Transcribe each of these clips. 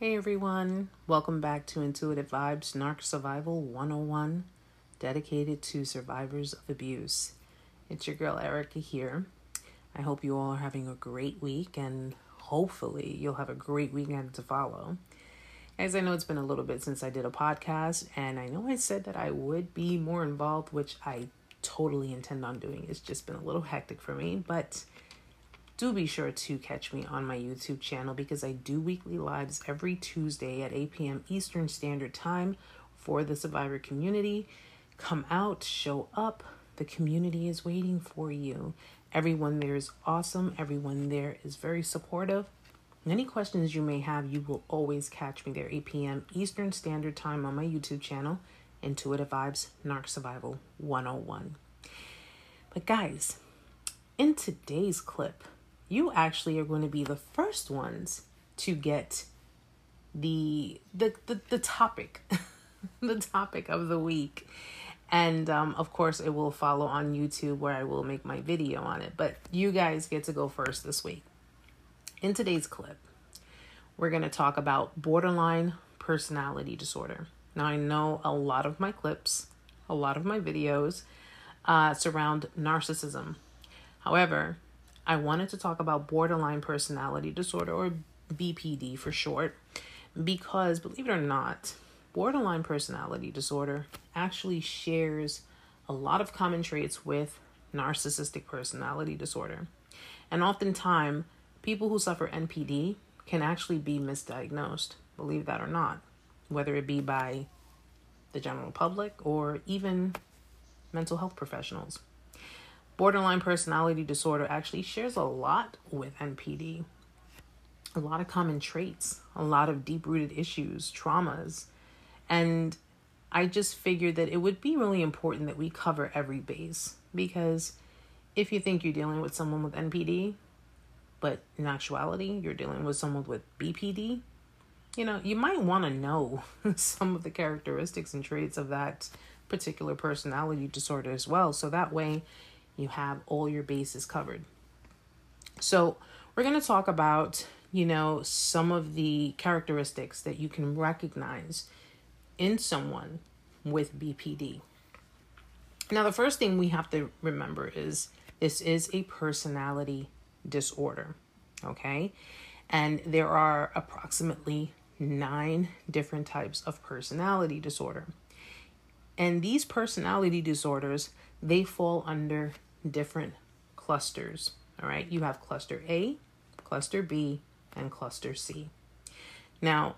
Hey everyone, welcome back to Intuitive Vibes Narc Survival 101, dedicated to survivors of abuse. It's your girl Erica here. I hope you all are having a great week and hopefully you'll have a great weekend to follow. As I know it's been a little bit since I did a podcast, and I know I said that I would be more involved, which I totally intend on doing. It's just been a little hectic for me, but do be sure to catch me on my YouTube channel because I do weekly lives every Tuesday at 8 p.m. Eastern Standard Time for the survivor community. Come out, show up. The community is waiting for you. Everyone there is awesome. Everyone there is very supportive. Any questions you may have, you will always catch me there, 8 p.m. Eastern Standard Time on my YouTube channel, Intuitive Vibes Narc Survival 101. But guys, in today's clip, you actually are going to be the first ones to get the the the, the topic the topic of the week. And um, of course it will follow on youtube where i will make my video on it. But you guys get to go first this week. In today's clip we're going to talk about borderline personality disorder. Now i know a lot of my clips a lot of my videos uh, surround narcissism. However I wanted to talk about borderline personality disorder or BPD for short because believe it or not, borderline personality disorder actually shares a lot of common traits with narcissistic personality disorder. And oftentimes, people who suffer NPD can actually be misdiagnosed, believe that or not, whether it be by the general public or even mental health professionals. Borderline personality disorder actually shares a lot with NPD. A lot of common traits, a lot of deep rooted issues, traumas. And I just figured that it would be really important that we cover every base because if you think you're dealing with someone with NPD, but in actuality you're dealing with someone with BPD, you know, you might want to know some of the characteristics and traits of that particular personality disorder as well. So that way you have all your bases covered. So, we're going to talk about, you know, some of the characteristics that you can recognize in someone with BPD. Now, the first thing we have to remember is this is a personality disorder, okay? And there are approximately nine different types of personality disorder. And these personality disorders, they fall under different clusters. All right, you have cluster A, cluster B, and cluster C. Now,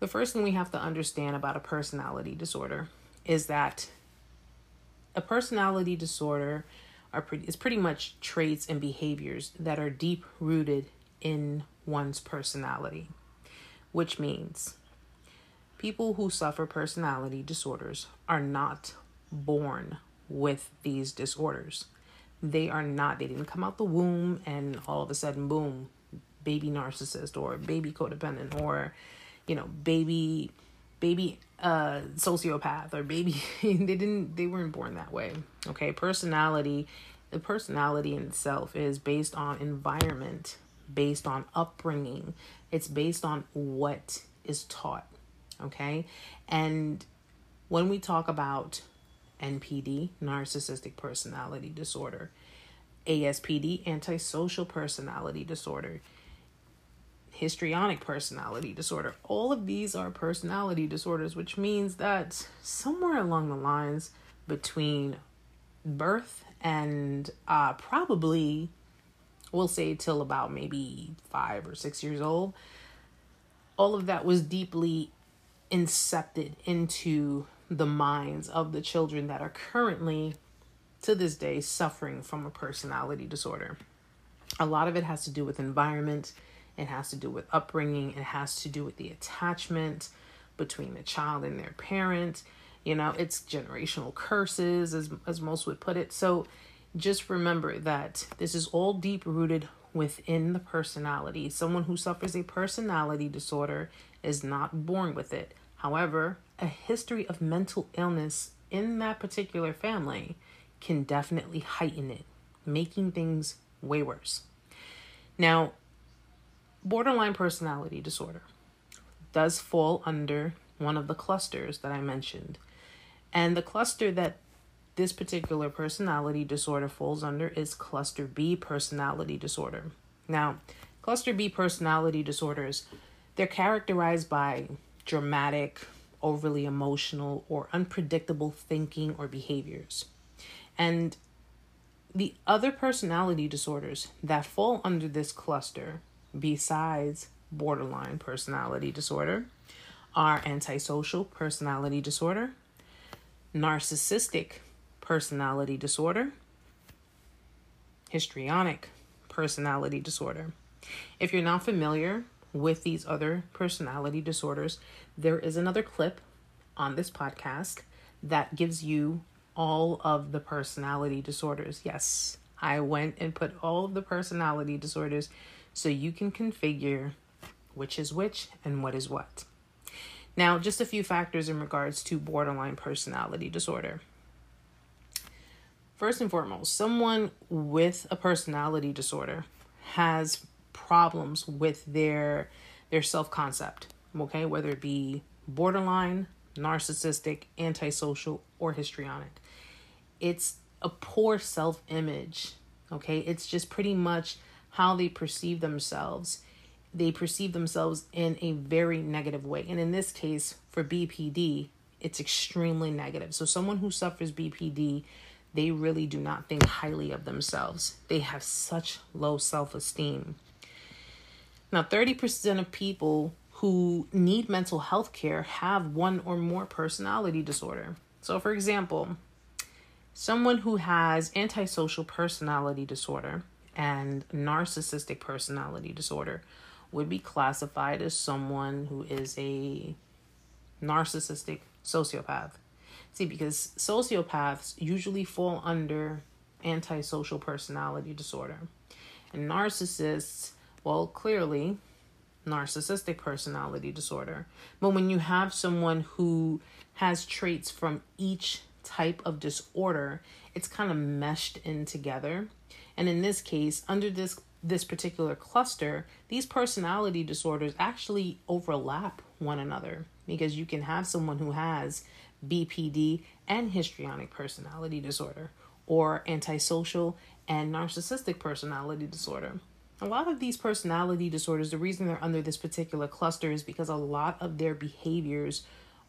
the first thing we have to understand about a personality disorder is that a personality disorder are pretty, is pretty much traits and behaviors that are deep rooted in one's personality, which means people who suffer personality disorders are not born with these disorders. They are not, they didn't come out the womb and all of a sudden, boom, baby narcissist or baby codependent or, you know, baby, baby uh sociopath or baby they didn't they weren't born that way okay? Personality the personality in itself is based on environment based on upbringing. It's based on what is taught okay? And when we talk about NPD, narcissistic personality disorder, ASPD, antisocial personality disorder, histrionic personality disorder. All of these are personality disorders, which means that somewhere along the lines between birth and uh, probably, we'll say, till about maybe five or six years old, all of that was deeply incepted into the minds of the children that are currently, to this day, suffering from a personality disorder. A lot of it has to do with environment, it has to do with upbringing, it has to do with the attachment between the child and their parent. You know, it's generational curses, as, as most would put it. So just remember that this is all deep rooted within the personality. Someone who suffers a personality disorder is not born with it. However, a history of mental illness in that particular family can definitely heighten it, making things way worse. Now, borderline personality disorder. does fall under one of the clusters that I mentioned. And the cluster that this particular personality disorder falls under is cluster B personality disorder. Now, cluster B personality disorders, they're characterized by dramatic, overly emotional, or unpredictable thinking or behaviors. And the other personality disorders that fall under this cluster, besides borderline personality disorder, are antisocial personality disorder, narcissistic personality disorder, histrionic personality disorder. If you're not familiar with these other personality disorders, there is another clip on this podcast that gives you all of the personality disorders. Yes, I went and put all of the personality disorders so you can configure which is which and what is what. Now, just a few factors in regards to borderline personality disorder. First and foremost, someone with a personality disorder has problems with their their self-concept, okay? Whether it be borderline, narcissistic, antisocial, or histrionic. It's a poor self-image, okay? It's just pretty much how they perceive themselves they perceive themselves in a very negative way. And in this case, for BPD, it's extremely negative. So, someone who suffers BPD, they really do not think highly of themselves. They have such low self esteem. Now, 30% of people who need mental health care have one or more personality disorder. So, for example, someone who has antisocial personality disorder and narcissistic personality disorder would be classified as someone who is a narcissistic sociopath. See, because sociopaths usually fall under antisocial personality disorder. And narcissists, well, clearly, narcissistic personality disorder. But when you have someone who has traits from each type of disorder, it's kind of meshed in together. And in this case, under this this particular cluster, these personality disorders actually overlap one another because you can have someone who has BPD and histrionic personality disorder or antisocial and narcissistic personality disorder. A lot of these personality disorders, the reason they're under this particular cluster is because a lot of their behaviors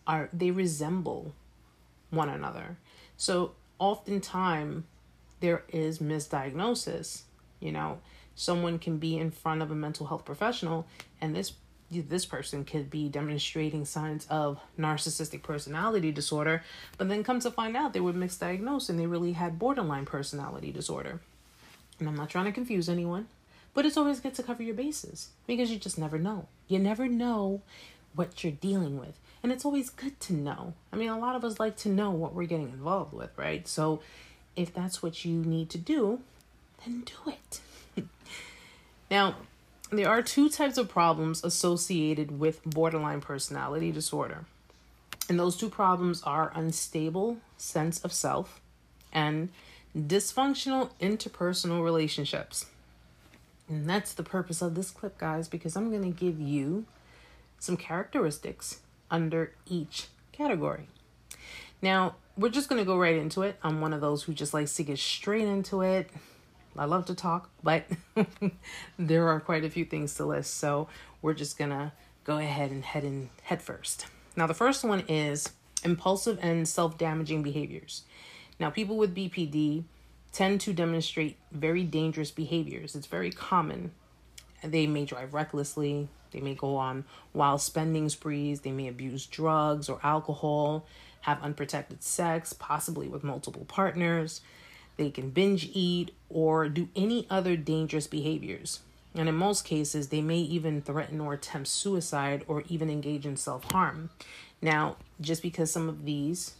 are they resemble one another. So oftentimes there is misdiagnosis, you know, someone can be in front of a mental health professional and this this person could be demonstrating signs of narcissistic personality disorder, but then come to find out they were misdiagnosed and they really had borderline personality disorder. And I'm not trying to confuse anyone, but it's always good to cover your bases because you just never know. You never know what you're dealing with. And it's always good to know. I mean, a lot of us like to know what we're getting involved with, right? So if that's what you need to do, then do it. now, there are two types of problems associated with borderline personality disorder. And those two problems are unstable sense of self and dysfunctional interpersonal relationships. And that's the purpose of this clip, guys, because I'm going to give you some characteristics under each category. Now, we're just going to go right into it. I'm one of those who just likes to get straight into it, I love to talk, but there are quite a few things to list. So we're just gonna go ahead and head in head first. Now, the first one is impulsive and self damaging behaviors. Now, people with BPD tend to demonstrate very dangerous behaviors. It's very common. They may drive recklessly, they may go on wild spending sprees, they may abuse drugs or alcohol, have unprotected sex, possibly with multiple partners. They can binge eat or do any other dangerous behaviors. And in most cases, they may even threaten or attempt suicide or even engage in self harm. Now, just because some of these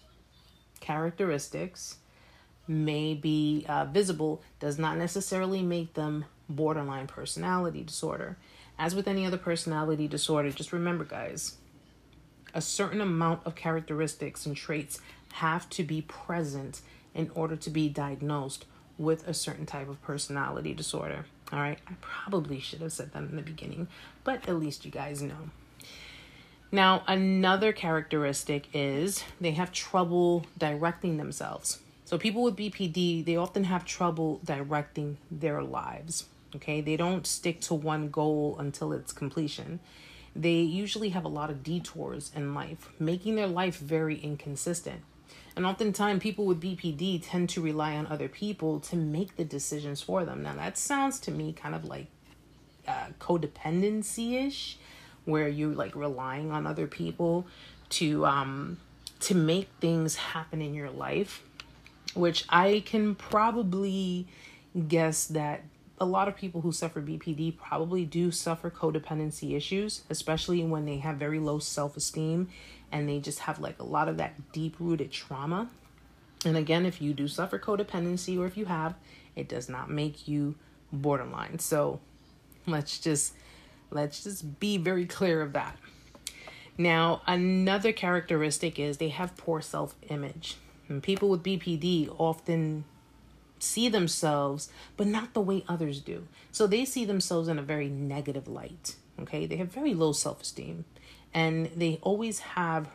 characteristics may be uh, visible does not necessarily make them borderline personality disorder. As with any other personality disorder, just remember, guys, a certain amount of characteristics and traits have to be present in order to be diagnosed with a certain type of personality disorder. All right, I probably should have said that in the beginning, but at least you guys know. Now, another characteristic is they have trouble directing themselves. So, people with BPD, they often have trouble directing their lives. Okay, they don't stick to one goal until its completion. They usually have a lot of detours in life, making their life very inconsistent. And oftentimes, people with BPD tend to rely on other people to make the decisions for them. Now, that sounds to me kind of like uh, codependency ish where you're like relying on other people to um to make things happen in your life which i can probably guess that a lot of people who suffer BPD probably do suffer codependency issues, especially when they have very low self esteem and they just have like a lot of that deep rooted trauma. And again, if you do suffer codependency or if you have, it does not make you borderline. So let's just Let's just be very clear of that. Now, another characteristic is they have poor self image. And people with BPD often see themselves, but not the way others do. So they see themselves in a very negative light. Okay. They have very low self esteem and they always have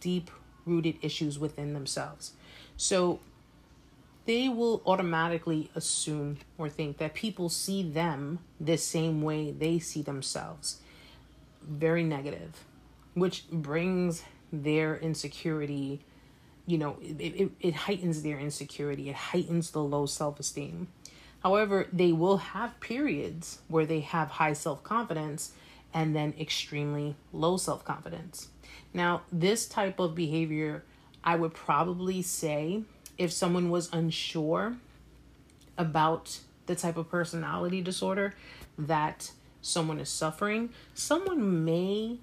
deep rooted issues within themselves. So they will automatically assume or think that people see them the same way they see themselves. Very negative, which brings their insecurity, you know, it, it, it heightens their insecurity, it heightens the low self esteem. However, they will have periods where they have high self confidence and then extremely low self confidence. Now, this type of behavior, I would probably say if someone was unsure about the type of personality disorder that someone is suffering, someone may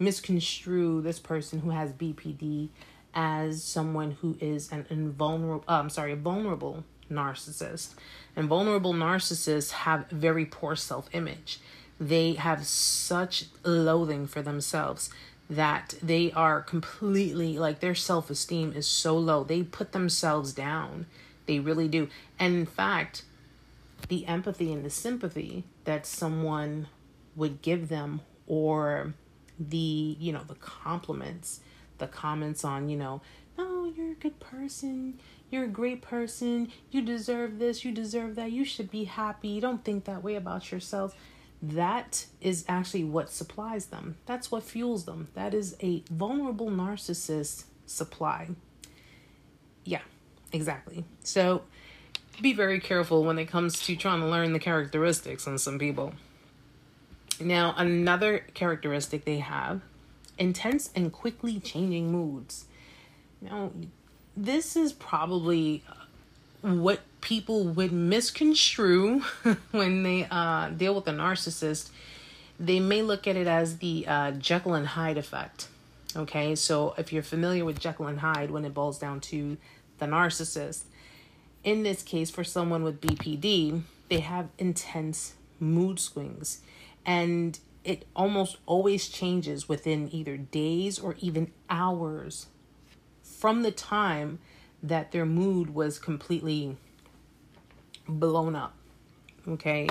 misconstrue this person who has BPD as someone who is an invulnerable, uh, I'm sorry, vulnerable narcissist. And vulnerable narcissists have very poor self image. They have such loathing for themselves that they are completely like their self esteem is so low. They put themselves down. They really do. And in fact, the empathy and the sympathy that someone would give them or the, you know, the compliments, the comments on, you know, oh, you're a good person. You're a great person. You deserve this. You deserve that. You should be happy. Don't think that way about yourself that is actually what supplies them. That's what fuels them. That is a vulnerable narcissist supply. Yeah, exactly. So be very careful when it comes to trying to learn the characteristics on some people. Now, another characteristic they have intense and quickly changing moods. Now, this is probably what people would misconstrue when they uh, deal with a narcissist. They may look at it as the uh, Jekyll and Hyde effect. Okay, so if you're familiar with Jekyll and Hyde, when it boils down to the narcissist, in this case, for someone with BPD, they have intense mood swings, and it almost always changes within either days or even hours from the time that their mood was completely blown up. Okay.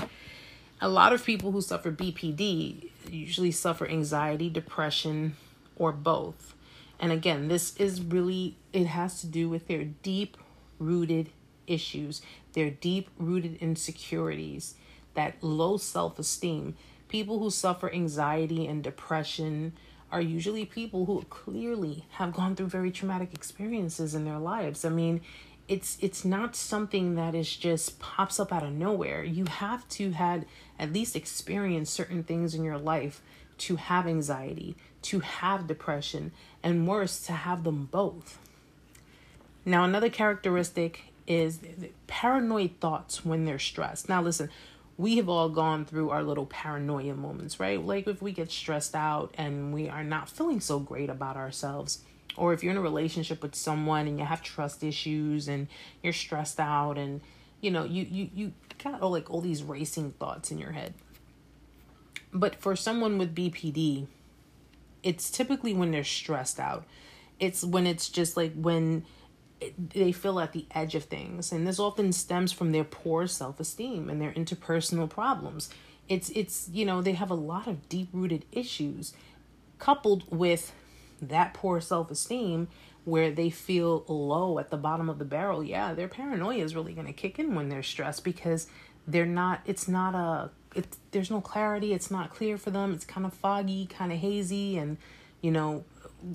A lot of people who suffer BPD usually suffer anxiety, depression, or both. And again, this is really, it has to do with their deep rooted issues, their deep rooted insecurities, that low self esteem. People who suffer anxiety and depression are usually people who clearly have gone through very traumatic experiences in their lives. I mean, it's it's not something that is just pops up out of nowhere. You have to had at least experience certain things in your life to have anxiety, to have depression, and worse to have them both. Now, another characteristic is paranoid thoughts when they're stressed. Now, listen, we have all gone through our little paranoia moments, right? Like if we get stressed out and we are not feeling so great about ourselves, or if you're in a relationship with someone and you have trust issues and you're stressed out and you know, you you you got all like all these racing thoughts in your head. But for someone with BPD, it's typically when they're stressed out. It's when it's just like when they feel at the edge of things and this often stems from their poor self-esteem and their interpersonal problems it's it's you know they have a lot of deep-rooted issues coupled with that poor self esteem where they feel low at the bottom of the barrel, yeah, their paranoia is really going to kick in when they're stressed because they're not, it's not a, it's, there's no clarity. It's not clear for them. It's kind of foggy, kind of hazy. And, you know,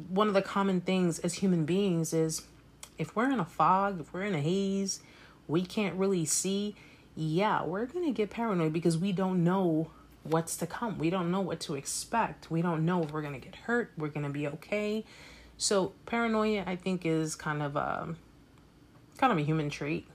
one of the common things as human beings is if we're in a fog, if we're in a haze, we can't really see, yeah, we're going to get paranoid because we don't know what's to come. We don't know what to expect. We don't know if we're going to get hurt, we're going to be okay. So, paranoia I think is kind of a kind of a human trait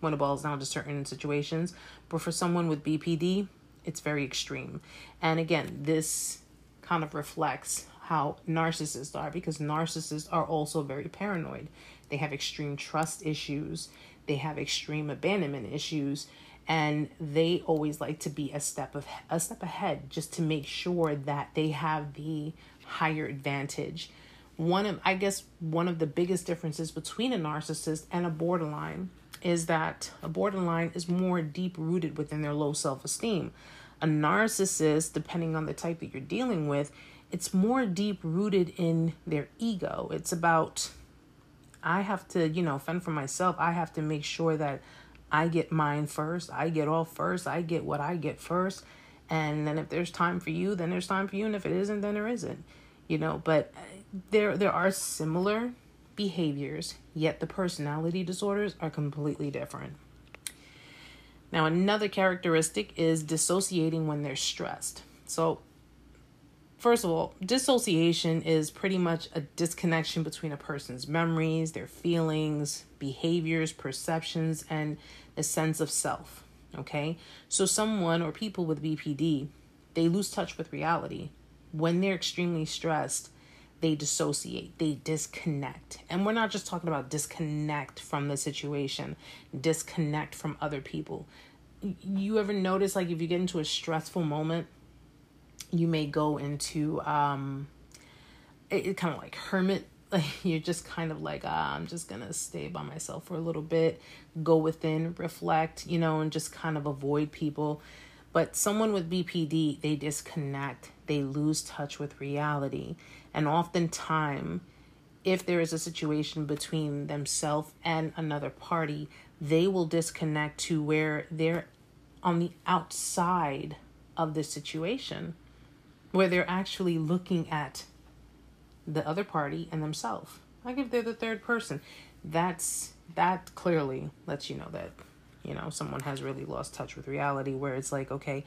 when it boils down to certain situations, but for someone with BPD, it's very extreme. And again, this kind of reflects how narcissists are because narcissists are also very paranoid. They have extreme trust issues, they have extreme abandonment issues, and they always like to be a step of a step ahead just to make sure that they have the higher advantage. One of I guess one of the biggest differences between a narcissist and a borderline is that a borderline is more deep rooted within their low self esteem. A narcissist, depending on the type that you're dealing with, it's more deep rooted in their ego. It's about, I have to, you know, fend for myself. I have to make sure that I get mine first. I get off first. I get what I get first. And then if there's time for you, then there's time for you. And if it isn't, then there isn't. You know, but uh, there there are similar behaviors, yet the personality disorders are completely different. Now, another characteristic is dissociating when they're stressed. So, first of all, dissociation is pretty much a disconnection between a person's memories, their feelings, behaviors, perceptions, and a sense of self. Okay, so someone or people with BPD, they lose touch with reality. When they're extremely stressed, they dissociate, they disconnect. And we're not just talking about disconnect from the situation, disconnect from other people. You ever notice, like, if you get into a stressful moment, you may go into um, it, it kind of like hermit like you're just kind of like ah, i'm just gonna stay by myself for a little bit go within reflect you know and just kind of avoid people. But someone with bpd they disconnect they lose touch with reality. And oftentimes, if there is a situation between themselves and another party, they will disconnect to where they're on the outside of the situation, where they're actually looking at the other party and themselves. Like if they're the third person, that's that clearly lets you know that you know someone has really lost touch with reality. Where it's like, okay,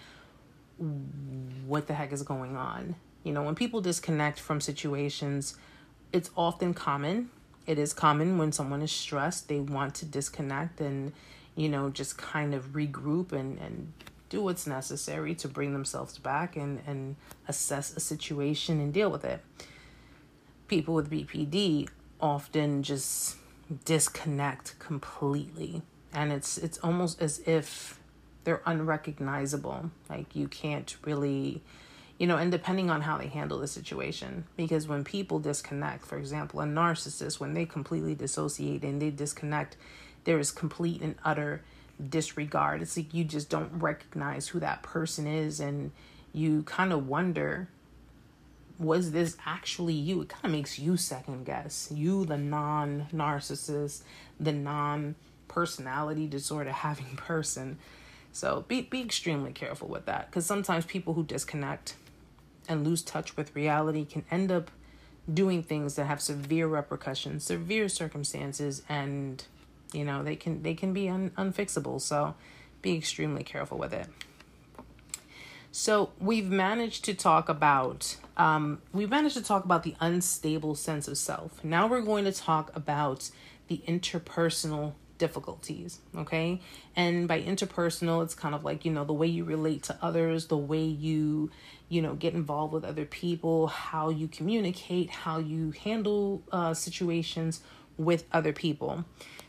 what the heck is going on? You know, when people disconnect from situations, it's often common. It is common when someone is stressed, they want to disconnect and, you know, just kind of regroup and, and do what's necessary to bring themselves back and, and assess a situation and deal with it. People with BPD often just disconnect completely. And it's it's almost as if they're unrecognizable. Like you can't really you know, and depending on how they handle the situation. Because when people disconnect, for example, a narcissist, when they completely dissociate and they disconnect, there is complete and utter disregard. It's like you just don't recognize who that person is, and you kind of wonder, was this actually you? It kind of makes you second guess. You, the non narcissist, the non personality disorder having person. So be be extremely careful with that because sometimes people who disconnect and lose touch with reality can end up doing things that have severe repercussions, severe circumstances, and you know they can they can be un, unfixable. So be extremely careful with it. So we've managed to talk about um, we've managed to talk about the unstable sense of self. Now we're going to talk about the interpersonal difficulties okay and by interpersonal it's kind of like you know the way you relate to others the way you you know get involved with other people how you communicate how you handle uh, situations with other people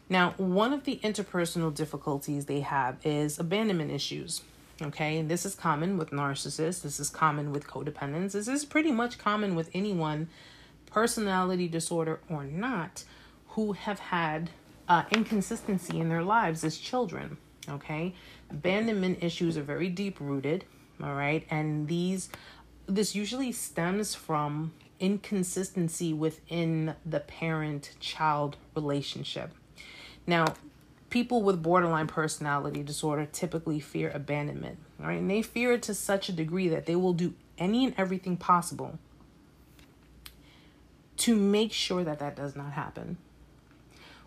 now one of the interpersonal difficulties they have is abandonment issues okay and this is common with narcissists this is common with codependents this is pretty much common with anyone personality disorder or not who have had uh, inconsistency in their lives as children. Okay, abandonment issues are very deep rooted. All right, and these this usually stems from inconsistency within the parent child relationship. Now, people with borderline personality disorder typically fear abandonment, right? And they fear it to such a degree that they will do any and everything possible to make sure that that does not happen.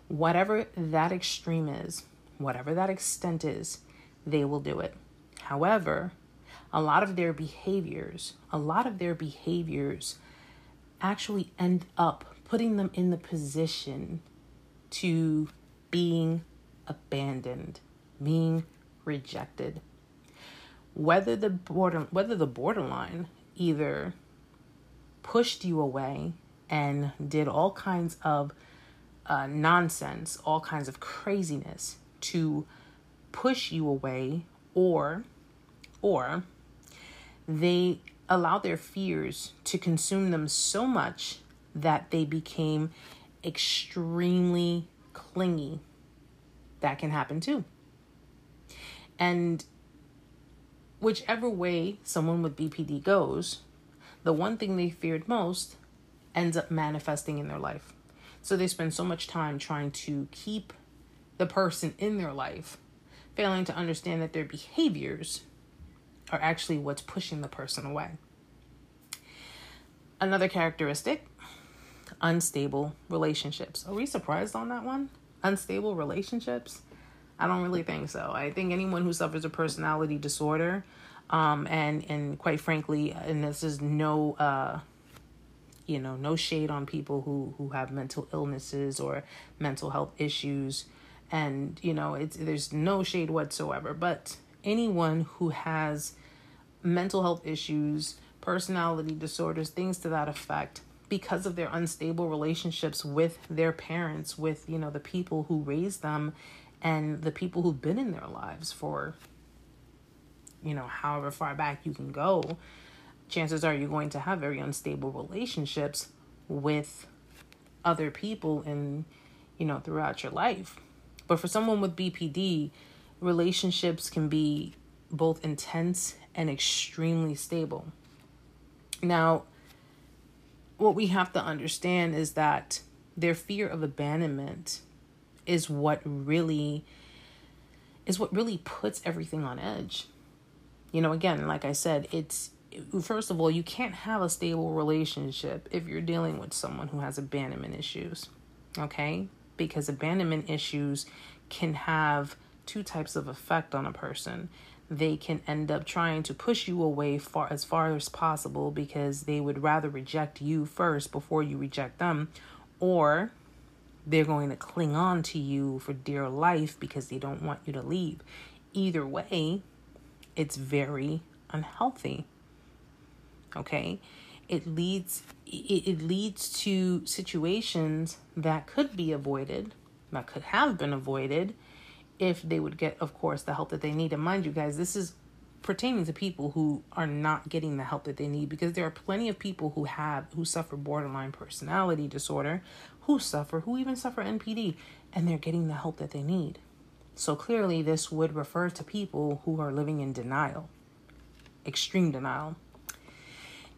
Whatever that extreme is, whatever that extent is, they will do it. However, a lot of their behaviors, a lot of their behaviors actually end up putting them in the position to being abandoned, being rejected. Whether the border whether the borderline either pushed you away and did all kinds of uh, nonsense, all kinds of craziness to push you away, or or they allowed their fears to consume them so much that they became extremely clingy. That can happen too. And whichever way someone with BPD goes, the one thing they feared most ends up manifesting in their life. So they spend so much time trying to keep the person in their life, failing to understand that their behaviors are actually what's pushing the person away. Another characteristic unstable relationships. Are we surprised on that one? Unstable relationships? I don't really think so. I think anyone who suffers a personality disorder, um, and and quite frankly, and this is no, uh, you know, no shade on people who who have mental illnesses or mental health issues, and you know, it's there's no shade whatsoever. But anyone who has mental health issues, personality disorders, things to that effect because of their unstable relationships with their parents, with, you know, the people who raised them and the people who've been in their lives for you know, however far back you can go, chances are you're going to have very unstable relationships with other people and you know throughout your life. But for someone with BPD, relationships can be both intense and extremely stable. Now, what we have to understand is that their fear of abandonment is what really is what really puts everything on edge. You know, again, like I said, it's first of all, you can't have a stable relationship if you're dealing with someone who has abandonment issues. Okay? Because abandonment issues can have two types of effect on a person they can end up trying to push you away far as far as possible because they would rather reject you first before you reject them or they're going to cling on to you for dear life because they don't want you to leave. Either way it's very unhealthy okay? It leads it, it leads to situations that could be avoided that could have been avoided if they would get, of course, the help that they need. And mind you, guys, this is pertaining to people who are not getting the help that they need because there are plenty of people who have who suffer borderline personality disorder who suffer who even suffer NPD and they're getting the help that they need. So clearly this would refer to people who are living in denial. Extreme denial.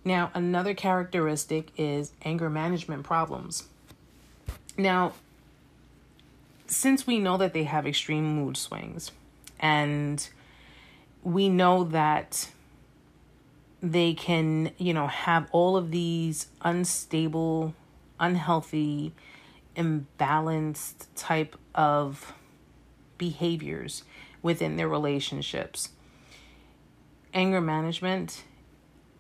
Now, another characteristic is anger management problems. Now, since we know that they have extreme mood swings and we know that they can, you know, have all of these unstable, unhealthy, imbalanced type of behaviors within their relationships. Anger management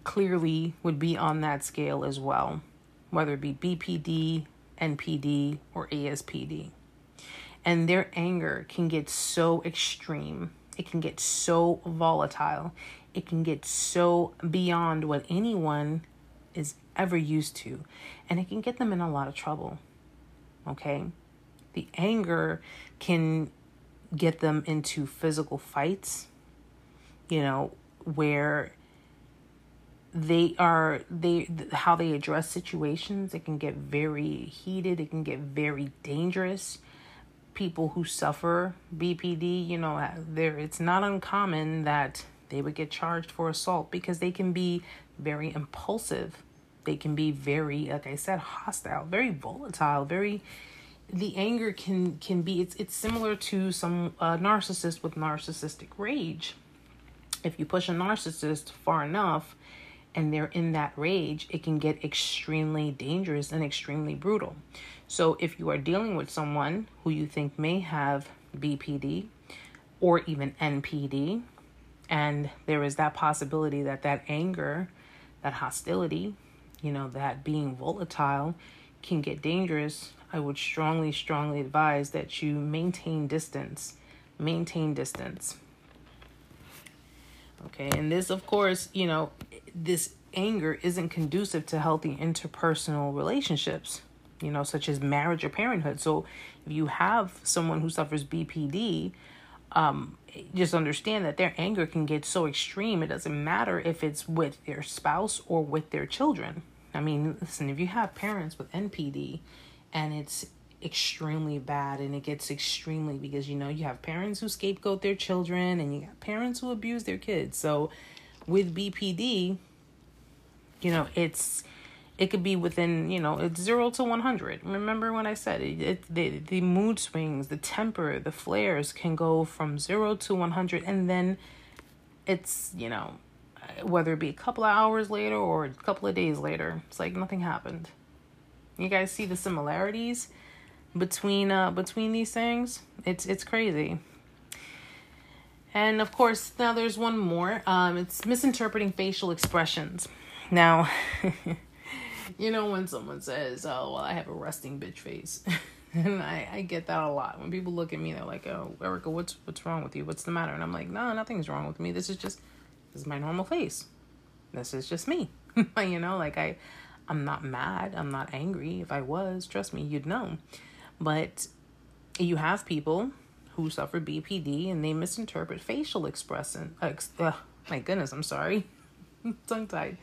clearly would be on that scale as well, whether it be BPD, NPD, or ASPD and their anger can get so extreme. It can get so volatile. It can get so beyond what anyone is ever used to. And it can get them in a lot of trouble. Okay? The anger can get them into physical fights, you know, where they are they how they address situations it can get very heated it can get very dangerous people who suffer BPD, you know, there it's not uncommon that they would get charged for assault because they can be very impulsive. They can be very, like I said, hostile, very volatile, very the anger can can be it's it's similar to some uh, narcissist with narcissistic rage. If you push a narcissist far enough and they're in that rage, it can get extremely dangerous and extremely brutal. So if you are dealing with someone who you think may have BPD or even NPD and there is that possibility that that anger, that hostility, you know, that being volatile can get dangerous I would strongly, strongly advise that you maintain distance. Maintain distance. Okay, and this, of course, you know, this anger isn't conducive to healthy interpersonal relationships, you know, such as marriage or parenthood. So if you have someone who suffers BPD, um, just understand that their anger can get so extreme. It doesn't matter if it's with their spouse or with their children. I mean, listen, if you have parents with NPD, and it's extremely bad and it gets extremely because you know you have parents who scapegoat their children and you got parents who abuse their kids so with bpd you know it's it could be within you know it's 0 to 100 remember when i said it, it the, the mood swings the temper the flares can go from 0 to 100 and then it's you know whether it be a couple of hours later or a couple of days later it's like nothing happened you guys see the similarities between uh between these things? It's it's crazy. And of course, now there's one more. Um, it's misinterpreting facial expressions. Now, you know when someone says, "Oh, well, I have a resting bitch face," and I, I get that a lot. When people look at me, they're like, "Oh, Erica, what's what's wrong with you? What's the matter?" And I'm like, "No, nothing's wrong with me. This is just this is my normal face. This is just me." you know, like I I'm not mad. I'm not angry. If I was, trust me, you'd know. But you have people who suffer BPD and they misinterpret facial expression. Ex- uh, my goodness, I'm sorry. Tongue tied.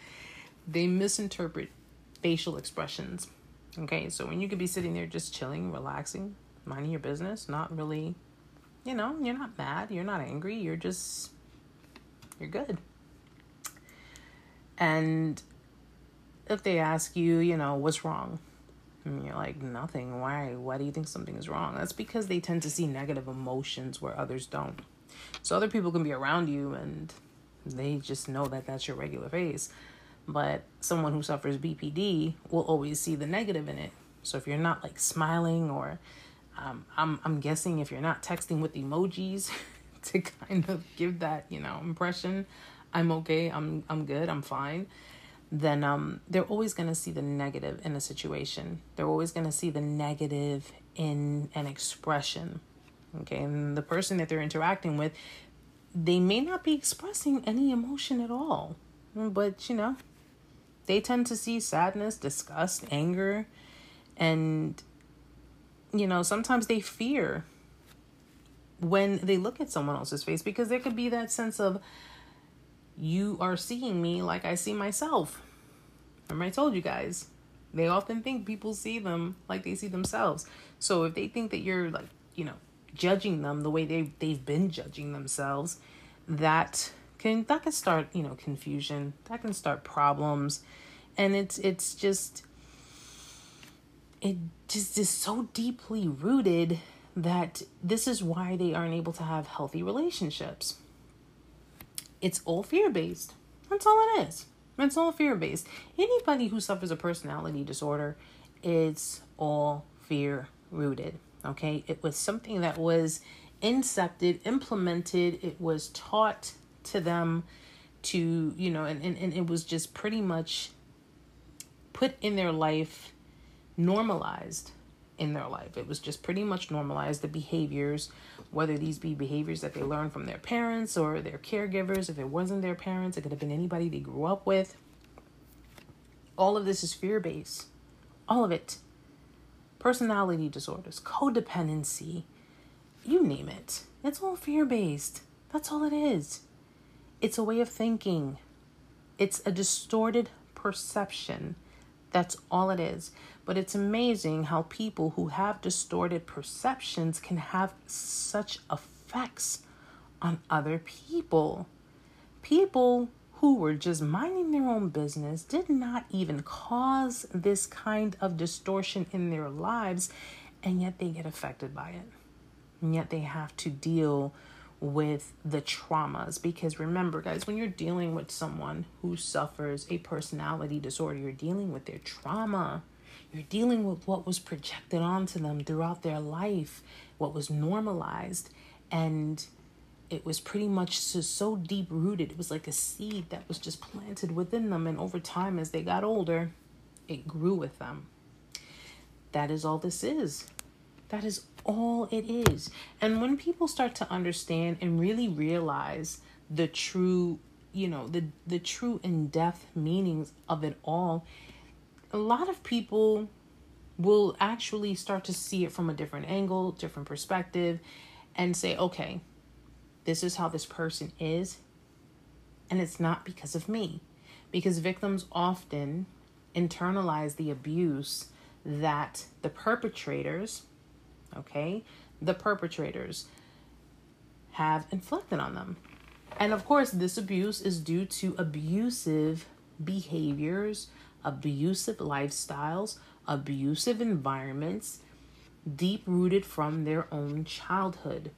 They misinterpret facial expressions. Okay, so when you could be sitting there just chilling, relaxing, minding your business, not really, you know, you're not mad, you're not angry, you're just, you're good. And if they ask you, you know, what's wrong? And you're like, nothing. Why? Why do you think something is wrong? That's because they tend to see negative emotions where others don't. So other people can be around you and they just know that that's your regular face. But someone who suffers BPD will always see the negative in it. So if you're not like smiling or um, I'm I'm guessing if you're not texting with emojis to kind of give that, you know, impression, I'm okay, I'm I'm good, I'm fine then um, they're always going to see the negative in a situation. They're always going to see the negative in an expression. Okay, and the person that they're interacting with, they may not be expressing any emotion at all, but you know, they tend to see sadness, disgust, anger, and you know, sometimes they fear when they look at someone else's face because there could be that sense of you are seeing me like I see myself. Remember, I told you guys, they often think people see them like they see themselves. So if they think that you're like, you know, judging them the way they they've been judging themselves, that can that can start, you know, confusion. That can start problems. And it's it's just it just is so deeply rooted that this is why they aren't able to have healthy relationships. It's all fear based. That's all it is. It's all fear based. Anybody who suffers a personality disorder, it's all fear rooted. Okay. It was something that was incepted, implemented, it was taught to them to, you know, and, and, and it was just pretty much put in their life, normalized in their life. It was just pretty much normalized the behaviors, whether these be behaviors that they learned from their parents or their caregivers. If it wasn't their parents, it could have been anybody they grew up with. All of this is fear based. All of it. Personality disorders, codependency, you name it. It's all fear based. That's all it is. It's a way of thinking, it's a distorted perception. That's all it is. But it's amazing how people who have distorted perceptions can have such effects on other people. People who were just minding their own business, did not even cause this kind of distortion in their lives, and yet they get affected by it. And yet they have to deal with the traumas. Because remember, guys, when you're dealing with someone who suffers a personality disorder, you're dealing with their trauma. You're dealing with what was projected onto them throughout their life, what was normalized. And it was pretty much so, so deep rooted. It was like a seed that was just planted within them. And over time, as they got older, it grew with them. That is all this is. That is all it is. And when people start to understand and really realize the true, you know, the the true in-depth meanings of it all, a lot of people will actually start to see it from a different angle, different perspective and say, "Okay, this is how this person is, and it's not because of me. Because victims often internalize the abuse that the perpetrators, okay, the perpetrators have inflicted on them. And of course, this abuse is due to abusive behaviors, abusive lifestyles, abusive environments, deep rooted from their own childhood.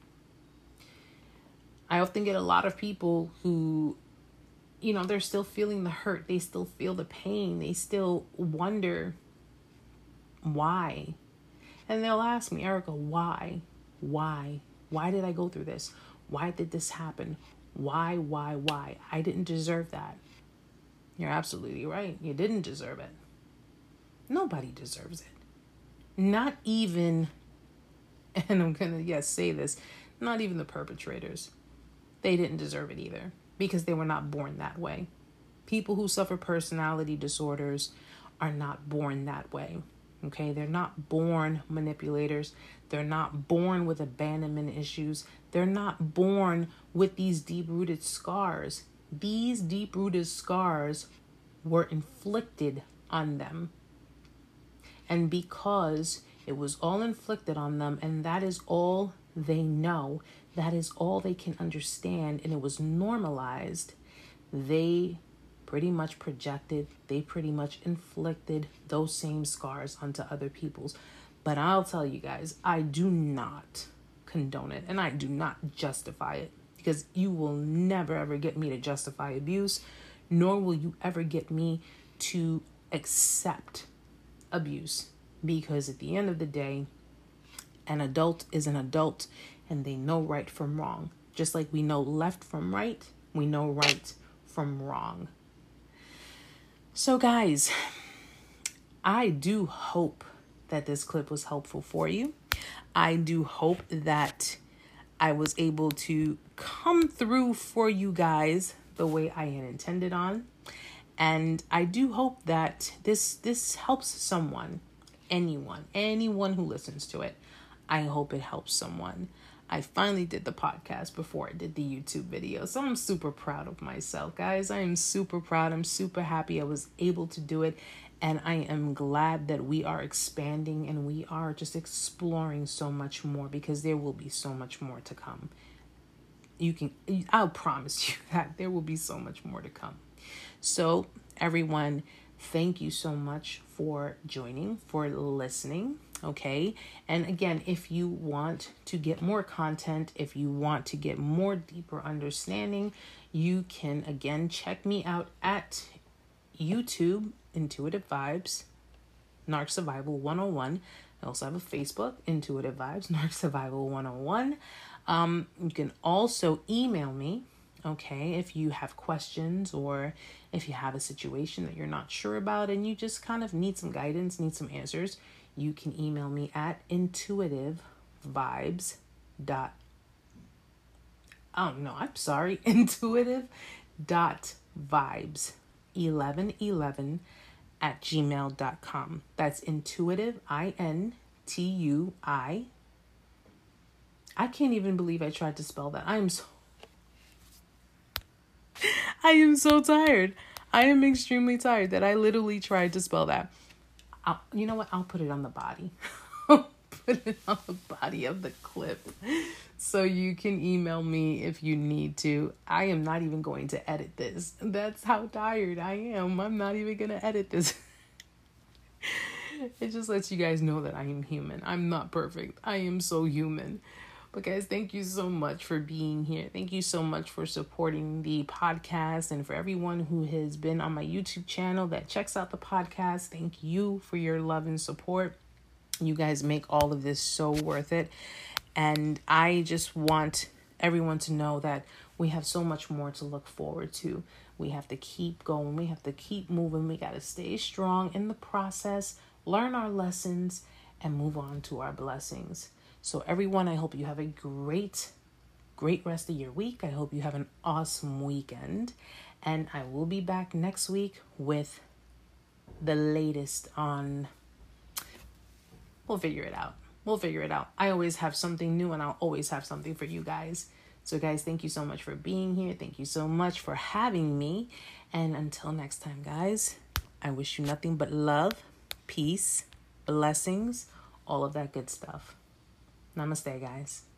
I often get a lot of people who, you know, they're still feeling the hurt, they still feel the pain, they still wonder why. And they'll ask me, Erica, why? Why? Why did I go through this? Why did this happen? Why, why, why? I didn't deserve that. You're absolutely right. You didn't deserve it. Nobody deserves it. Not even, and I'm going to, yes, say this, not even the perpetrators they didn't deserve it either because they were not born that way. People who suffer personality disorders are not born that way. Okay, they're not born manipulators. They're not born with abandonment issues. They're not born with these deep rooted scars. These deep rooted scars were inflicted on them. And because it was all inflicted on them, and that is all they know, that is all they can understand, and it was normalized, they pretty much projected, they pretty much inflicted those same scars onto other people's. But I'll tell you guys, I do not condone it and I do not justify it because you will never ever get me to justify abuse, nor will you ever get me to accept abuse because at the end of the day, an adult is an adult and they know right from wrong. Just like we know left from right, we know right from wrong. So, guys, I do hope that this clip was helpful for you. I do hope that I was able to come through for you guys the way I had intended on. And I do hope that this this helps someone, anyone, anyone who listens to it. I hope it helps someone. I finally did the podcast before I did the YouTube video. So I'm super proud of myself, guys. I am super proud. I'm super happy I was able to do it. And I am glad that we are expanding and we are just exploring so much more because there will be so much more to come. You can, I'll promise you that there will be so much more to come. So, everyone, thank you so much for joining, for listening okay? And again if you want to get more content if you want to get more deeper understanding you can again check me out at youtube intuitive vibes narc survival 101 i also have a facebook intuitive vibes narc survival 101 um, you can also email me okay if you have questions or if you have a situation that you're not sure about and you just kind of need some guidance need some answers you can email me at intuitivevibes dot oh no i'm sorry intuitive dot vibes 1111 at gmail.com that's intuitive i-n-t-u-i i can't even believe i tried to spell that. I'm so i am so tired i am extremely tired that i literally tried to spell that I'll, you know what? I'll put it on the body. put it on the body of the clip. So you can email me if you need to. I am not even going to edit this. That's how tired I am. I'm not even going to edit this. it just lets you guys know that I am human. I'm not perfect. I am so human. But guys, thank you so much for being here. Thank you so much for supporting the podcast and for everyone who has been on my YouTube channel that checks out the podcast. Thank you for your love and support. You guys make all of this so worth it. And I just want everyone to know that we have so much more to look forward to. We have to keep going. We have to keep moving. We got to stay strong in the process, learn our lessons, and move on to our blessings. So, everyone, I hope you have a great, great rest of your week. I hope you have an awesome weekend. And I will be back next week with the latest on. We'll figure it out. We'll figure it out. I always have something new and I'll always have something for you guys. So, guys, thank you so much for being here. Thank you so much for having me. And until next time, guys, I wish you nothing but love, peace, blessings, all of that good stuff. Namaste, guys.